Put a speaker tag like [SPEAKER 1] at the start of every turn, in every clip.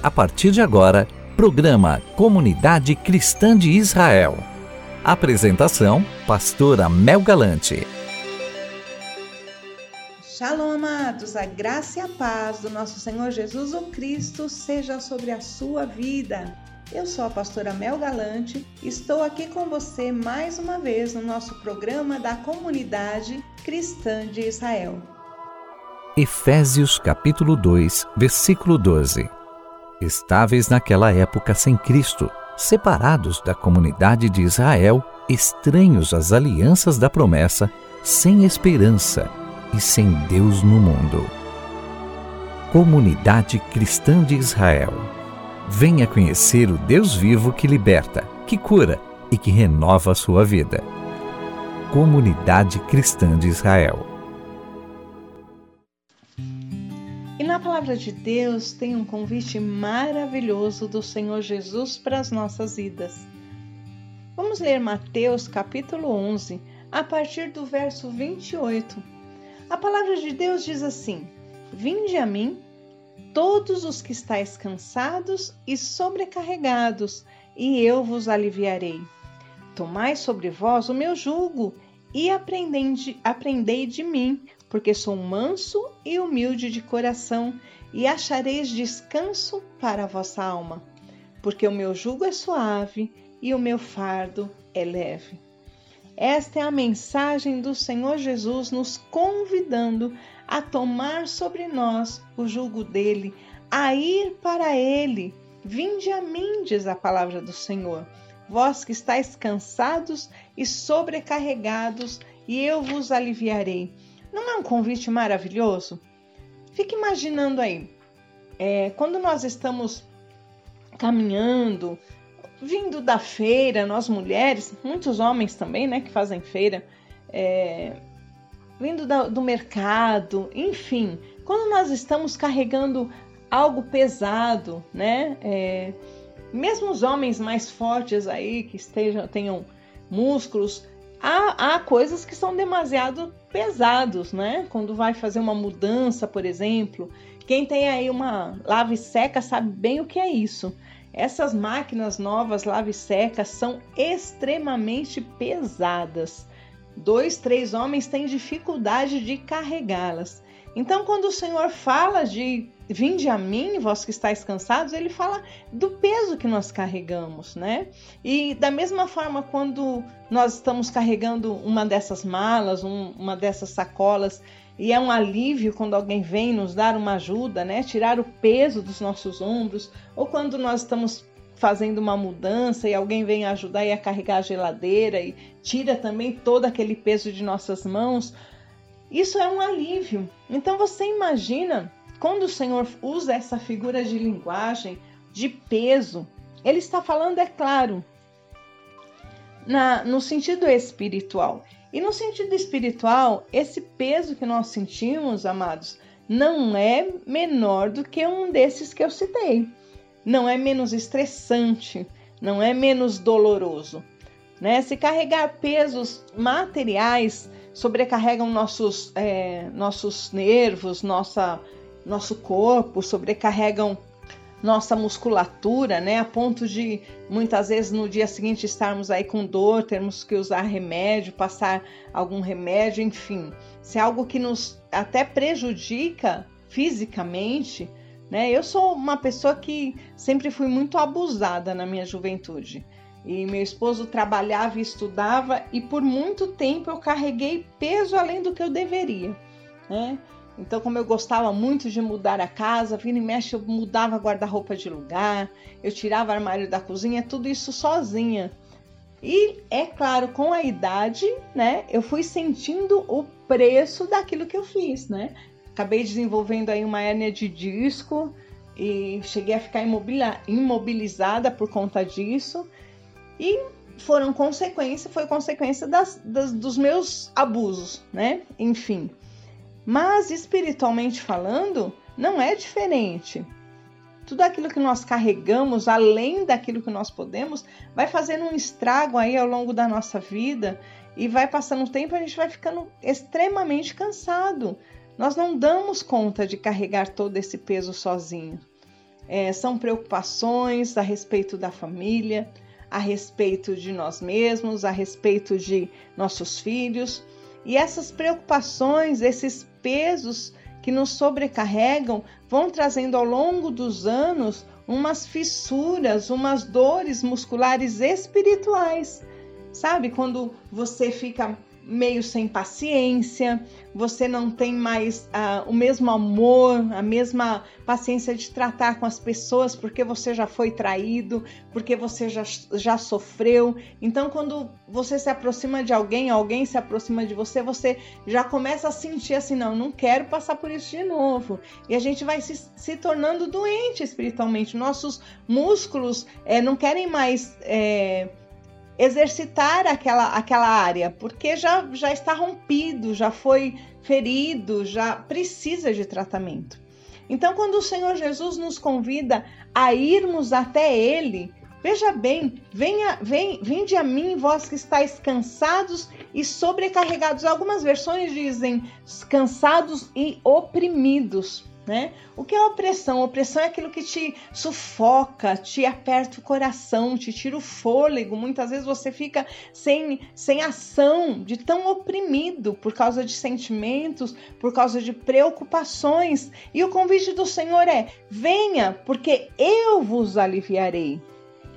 [SPEAKER 1] A partir de agora, programa Comunidade Cristã de Israel. Apresentação: Pastora Mel Galante.
[SPEAKER 2] Shalom, amados, a graça e a paz do nosso Senhor Jesus o Cristo seja sobre a sua vida. Eu sou a pastora Mel Galante, estou aqui com você mais uma vez no nosso programa da Comunidade Cristã de Israel.
[SPEAKER 1] Efésios capítulo 2, versículo 12 estáveis naquela época sem Cristo, separados da comunidade de Israel, estranhos às alianças da promessa, sem esperança e sem Deus no mundo. Comunidade Cristã de Israel. Venha conhecer o Deus vivo que liberta, que cura e que renova a sua vida. Comunidade Cristã de Israel.
[SPEAKER 2] Na palavra de Deus tem um convite maravilhoso do Senhor Jesus para as nossas vidas. Vamos ler Mateus capítulo 11, a partir do verso 28. A palavra de Deus diz assim: Vinde a mim, todos os que estáis cansados e sobrecarregados, e eu vos aliviarei. Tomai sobre vós o meu jugo e aprendei, aprendei de mim, porque sou manso e humilde de coração, e achareis descanso para a vossa alma, porque o meu jugo é suave e o meu fardo é leve. Esta é a mensagem do Senhor Jesus nos convidando a tomar sobre nós o jugo dele, a ir para ele. Vinde a mim, diz a palavra do Senhor, vós que estáis cansados e sobrecarregados, e eu vos aliviarei. Não é um convite maravilhoso? Fique imaginando aí, é, quando nós estamos caminhando, vindo da feira, nós mulheres, muitos homens também, né, que fazem feira, é, vindo da, do mercado, enfim, quando nós estamos carregando algo pesado, né, é, mesmo os homens mais fortes aí que estejam tenham músculos, há, há coisas que são demasiado pesados, né? Quando vai fazer uma mudança, por exemplo, quem tem aí uma lave seca sabe bem o que é isso. Essas máquinas novas lave seca são extremamente pesadas. Dois, três homens têm dificuldade de carregá-las. Então, quando o Senhor fala de vinde a mim, vós que estáis cansados, ele fala do peso que nós carregamos, né? E da mesma forma, quando nós estamos carregando uma dessas malas, um, uma dessas sacolas, e é um alívio quando alguém vem nos dar uma ajuda, né? Tirar o peso dos nossos ombros, ou quando nós estamos fazendo uma mudança e alguém vem ajudar a carregar a geladeira e tira também todo aquele peso de nossas mãos. Isso é um alívio. Então você imagina quando o Senhor usa essa figura de linguagem, de peso, ele está falando, é claro, na, no sentido espiritual. E no sentido espiritual, esse peso que nós sentimos, amados, não é menor do que um desses que eu citei. Não é menos estressante, não é menos doloroso. Né? Se carregar pesos materiais sobrecarregam nossos, é, nossos nervos, nossa nosso corpo, sobrecarregam nossa musculatura, né? A ponto de muitas vezes no dia seguinte estarmos aí com dor, termos que usar remédio, passar algum remédio, enfim. Se é algo que nos até prejudica fisicamente, né? Eu sou uma pessoa que sempre fui muito abusada na minha juventude. E meu esposo trabalhava e estudava e por muito tempo eu carreguei peso além do que eu deveria, né? Então, como eu gostava muito de mudar a casa, vindo e mexe, eu mudava guarda-roupa de lugar, eu tirava armário da cozinha, tudo isso sozinha. E é claro, com a idade, né, eu fui sentindo o preço daquilo que eu fiz, né? Acabei desenvolvendo aí uma hérnia de disco e cheguei a ficar imobilizada por conta disso. E foram consequência, foi consequência das, das, dos meus abusos, né? Enfim. Mas espiritualmente falando, não é diferente. Tudo aquilo que nós carregamos, além daquilo que nós podemos, vai fazendo um estrago aí ao longo da nossa vida e vai passando o tempo, a gente vai ficando extremamente cansado. Nós não damos conta de carregar todo esse peso sozinho. é, são preocupações a respeito da família, a respeito de nós mesmos, a respeito de nossos filhos. E essas preocupações, esses pesos que nos sobrecarregam, vão trazendo ao longo dos anos umas fissuras, umas dores musculares espirituais. Sabe quando você fica meio sem paciência, você não tem mais uh, o mesmo amor, a mesma paciência de tratar com as pessoas porque você já foi traído, porque você já, já sofreu. Então, quando você se aproxima de alguém, alguém se aproxima de você, você já começa a sentir assim: não, não quero passar por isso de novo. E a gente vai se, se tornando doente espiritualmente. Nossos músculos é, não querem mais. É, exercitar aquela, aquela área, porque já, já está rompido, já foi ferido, já precisa de tratamento. Então, quando o Senhor Jesus nos convida a irmos até Ele, veja bem, venha, vem, vinde a mim, vós que estáis cansados e sobrecarregados. Algumas versões dizem cansados e oprimidos né? O que é opressão? Opressão é aquilo que te sufoca, te aperta o coração, te tira o fôlego. Muitas vezes você fica sem, sem ação, de tão oprimido por causa de sentimentos, por causa de preocupações. E o convite do Senhor é: venha, porque eu vos aliviarei.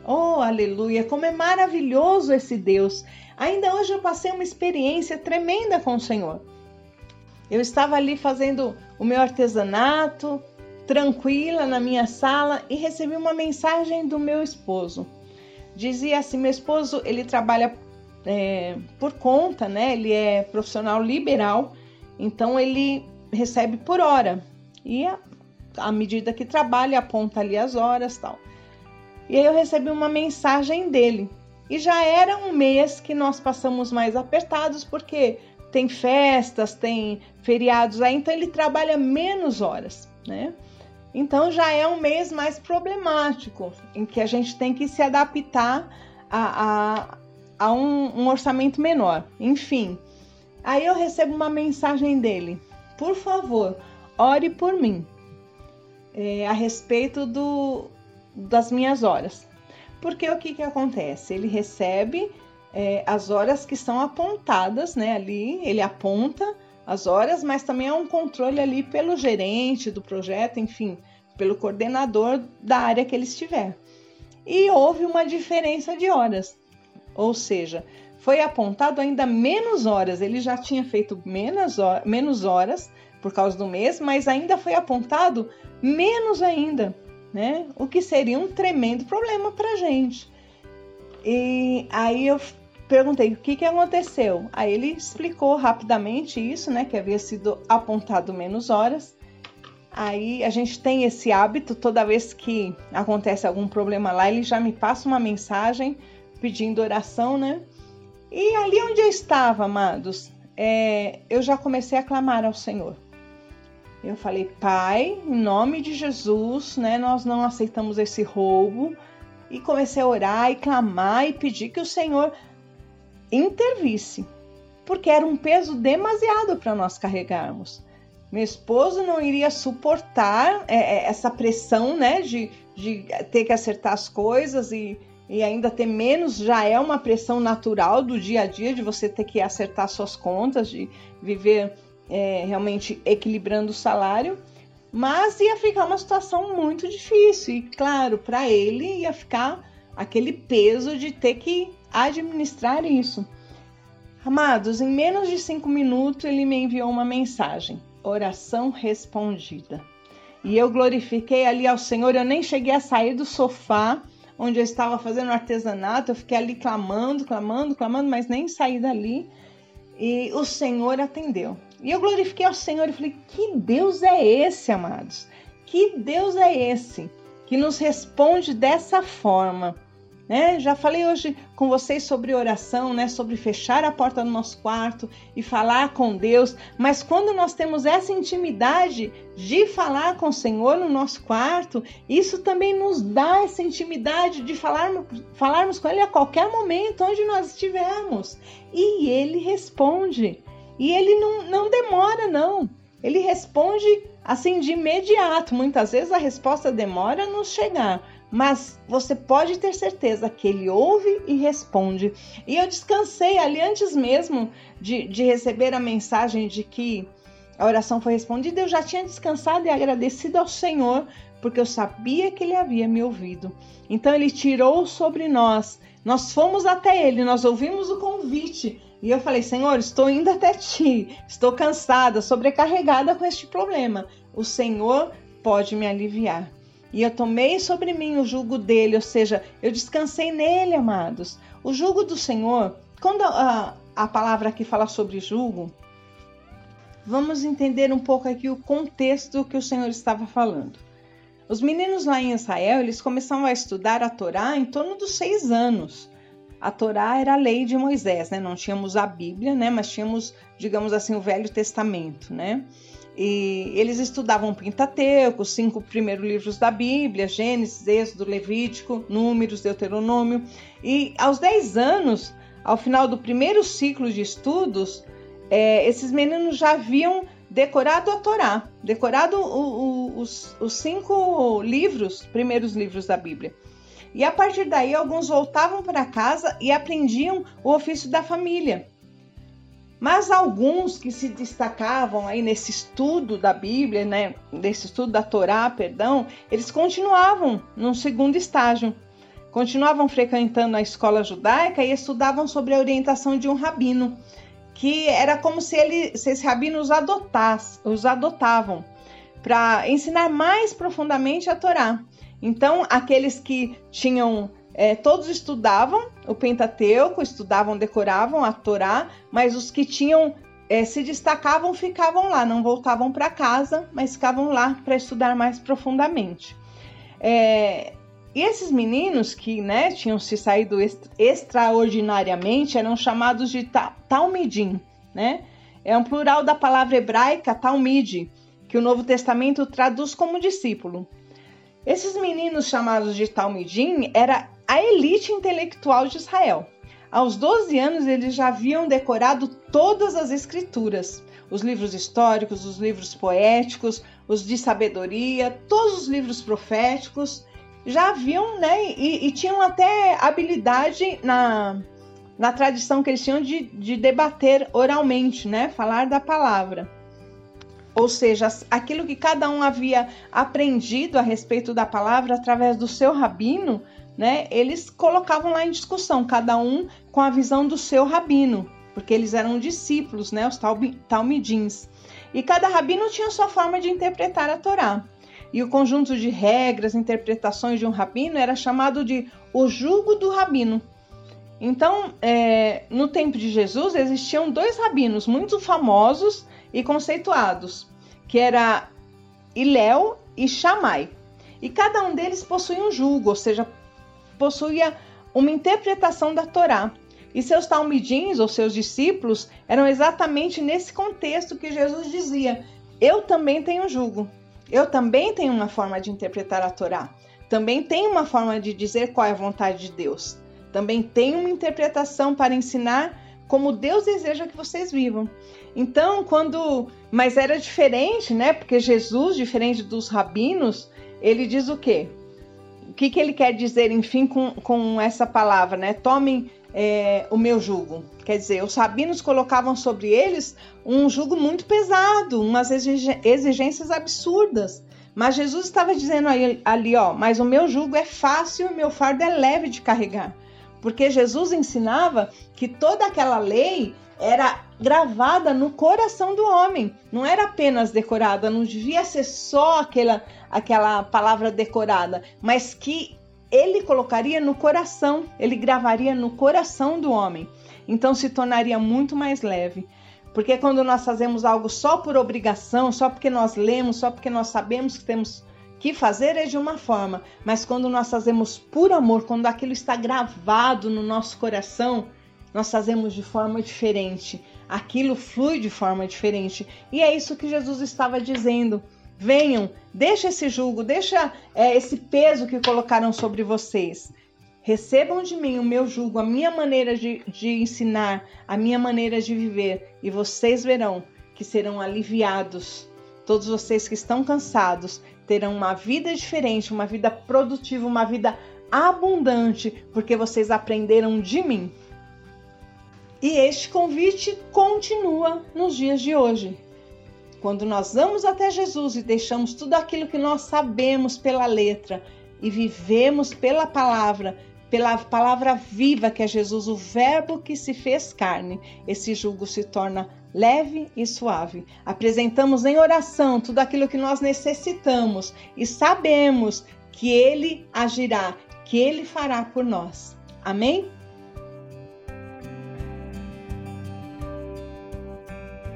[SPEAKER 2] Oh, aleluia! Como é maravilhoso esse Deus! Ainda hoje eu passei uma experiência tremenda com o Senhor. Eu estava ali fazendo o meu artesanato, tranquila na minha sala e recebi uma mensagem do meu esposo. Dizia assim: meu esposo ele trabalha é, por conta, né? Ele é profissional liberal, então ele recebe por hora e à medida que trabalha aponta ali as horas tal. E aí eu recebi uma mensagem dele. E já era um mês que nós passamos mais apertados porque tem festas, tem feriados aí, então ele trabalha menos horas, né? Então já é um mês mais problemático, em que a gente tem que se adaptar a, a, a um, um orçamento menor. Enfim, aí eu recebo uma mensagem dele: por favor, ore por mim é, a respeito do, das minhas horas. Porque o que, que acontece? Ele recebe é, as horas que são apontadas, né? Ali ele aponta as horas, mas também há um controle ali pelo gerente do projeto, enfim, pelo coordenador da área que ele estiver. E houve uma diferença de horas, ou seja, foi apontado ainda menos horas. Ele já tinha feito menos, menos horas por causa do mês, mas ainda foi apontado menos ainda, né? O que seria um tremendo problema para gente. E aí eu perguntei o que, que aconteceu. Aí ele explicou rapidamente isso, né? Que havia sido apontado menos horas. Aí a gente tem esse hábito, toda vez que acontece algum problema lá, ele já me passa uma mensagem pedindo oração, né? E ali onde eu estava, amados, é, eu já comecei a clamar ao Senhor. Eu falei, Pai, em nome de Jesus, né? Nós não aceitamos esse roubo. E comecei a orar e clamar e pedir que o Senhor intervisse, porque era um peso demasiado para nós carregarmos. Meu esposo não iria suportar é, é, essa pressão, né, de, de ter que acertar as coisas e, e ainda ter menos, já é uma pressão natural do dia a dia, de você ter que acertar suas contas, de viver é, realmente equilibrando o salário. Mas ia ficar uma situação muito difícil, e claro, para ele ia ficar aquele peso de ter que administrar isso. Amados, em menos de cinco minutos ele me enviou uma mensagem: oração respondida. E eu glorifiquei ali ao Senhor. Eu nem cheguei a sair do sofá onde eu estava fazendo artesanato. Eu fiquei ali clamando, clamando, clamando, mas nem saí dali. E o Senhor atendeu. E eu glorifiquei ao Senhor e falei: que Deus é esse, amados? Que Deus é esse que nos responde dessa forma? Né? Já falei hoje com vocês sobre oração, né? sobre fechar a porta do nosso quarto e falar com Deus, mas quando nós temos essa intimidade de falar com o Senhor no nosso quarto, isso também nos dá essa intimidade de falarmos, falarmos com Ele a qualquer momento, onde nós estivermos. E Ele responde. E Ele não, não demora, não. ele responde assim de imediato. Muitas vezes a resposta demora a nos chegar, mas você pode ter certeza que ele ouve e responde. E eu descansei ali antes mesmo de, de receber a mensagem de que a oração foi respondida. Eu já tinha descansado e agradecido ao Senhor, porque eu sabia que ele havia me ouvido. Então ele tirou sobre nós. Nós fomos até ele, nós ouvimos o convite. E eu falei, Senhor, estou indo até ti, estou cansada, sobrecarregada com este problema. O Senhor pode me aliviar. E eu tomei sobre mim o jugo dele, ou seja, eu descansei nele, amados. O jugo do Senhor, quando a, a palavra aqui fala sobre jugo, vamos entender um pouco aqui o contexto que o Senhor estava falando. Os meninos lá em Israel, eles começaram a estudar a Torá em torno dos seis anos. A Torá era a lei de Moisés, né? Não tínhamos a Bíblia, né? Mas tínhamos, digamos assim, o Velho Testamento, né? E eles estudavam Pentateuco, os cinco primeiros livros da Bíblia, Gênesis, Êxodo, Levítico, Números, Deuteronômio. E aos 10 anos, ao final do primeiro ciclo de estudos, é, esses meninos já haviam decorado a Torá, decorado o, o, os, os cinco livros, primeiros livros da Bíblia. E a partir daí, alguns voltavam para casa e aprendiam o ofício da família. Mas alguns que se destacavam aí nesse estudo da Bíblia, né, nesse estudo da Torá, perdão, eles continuavam num segundo estágio. Continuavam frequentando a escola judaica e estudavam sobre a orientação de um rabino, que era como se, ele, se esse rabino os, adotasse, os adotavam para ensinar mais profundamente a Torá. Então, aqueles que tinham é, todos estudavam o Pentateuco, estudavam, decoravam a Torá, mas os que tinham é, se destacavam ficavam lá, não voltavam para casa, mas ficavam lá para estudar mais profundamente. É, e esses meninos que né, tinham se saído extraordinariamente eram chamados de Talmidim, né? É um plural da palavra hebraica Talmid, que o Novo Testamento traduz como discípulo. Esses meninos chamados de Talmidim era a elite intelectual de Israel. Aos 12 anos, eles já haviam decorado todas as escrituras, os livros históricos, os livros poéticos, os de sabedoria, todos os livros proféticos, já haviam, né, e, e tinham até habilidade na, na tradição que eles tinham de, de debater oralmente, né, falar da palavra. Ou seja, aquilo que cada um havia aprendido a respeito da palavra através do seu rabino, né, eles colocavam lá em discussão, cada um com a visão do seu rabino, porque eles eram discípulos, né, os talmidins. E cada rabino tinha sua forma de interpretar a Torá. E o conjunto de regras, interpretações de um rabino era chamado de o jugo do rabino. Então, é, no tempo de Jesus, existiam dois rabinos muito famosos e conceituados, que era Iléu e Shammai. E cada um deles possuía um jugo, ou seja, possuía uma interpretação da Torá. E seus talmidins, ou seus discípulos, eram exatamente nesse contexto que Jesus dizia: Eu também tenho jugo. Eu também tenho uma forma de interpretar a Torá. Também tenho uma forma de dizer qual é a vontade de Deus. Também tenho uma interpretação para ensinar como Deus deseja que vocês vivam. Então, quando. Mas era diferente, né? Porque Jesus, diferente dos rabinos, ele diz o quê? O que, que ele quer dizer, enfim, com, com essa palavra, né? Tomem é, o meu jugo. Quer dizer, os rabinos colocavam sobre eles um jugo muito pesado, umas exigências absurdas. Mas Jesus estava dizendo ali, ó, mas o meu jugo é fácil e o meu fardo é leve de carregar. Porque Jesus ensinava que toda aquela lei era gravada no coração do homem, não era apenas decorada, não devia ser só aquela, aquela palavra decorada, mas que ele colocaria no coração, ele gravaria no coração do homem. Então se tornaria muito mais leve. Porque quando nós fazemos algo só por obrigação, só porque nós lemos, só porque nós sabemos que temos que fazer é de uma forma, mas quando nós fazemos por amor, quando aquilo está gravado no nosso coração, nós fazemos de forma diferente. Aquilo flui de forma diferente. E é isso que Jesus estava dizendo. Venham, deixa esse jugo, deixa é, esse peso que colocaram sobre vocês. Recebam de mim o meu jugo, a minha maneira de, de ensinar, a minha maneira de viver, e vocês verão que serão aliviados Todos vocês que estão cansados terão uma vida diferente, uma vida produtiva, uma vida abundante, porque vocês aprenderam de mim. E este convite continua nos dias de hoje. Quando nós vamos até Jesus e deixamos tudo aquilo que nós sabemos pela letra e vivemos pela palavra, pela palavra viva que é Jesus, o Verbo que se fez carne, esse jugo se torna leve e suave. Apresentamos em oração tudo aquilo que nós necessitamos e sabemos que Ele agirá, que Ele fará por nós. Amém?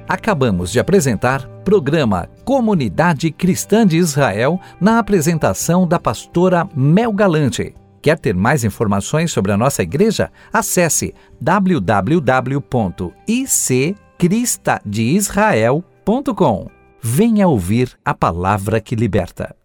[SPEAKER 1] Acabamos de apresentar programa Comunidade Cristã de Israel na apresentação da pastora Mel Galante. Quer ter mais informações sobre a nossa igreja? Acesse www.iccristadeisrael.com. Venha ouvir a palavra que liberta.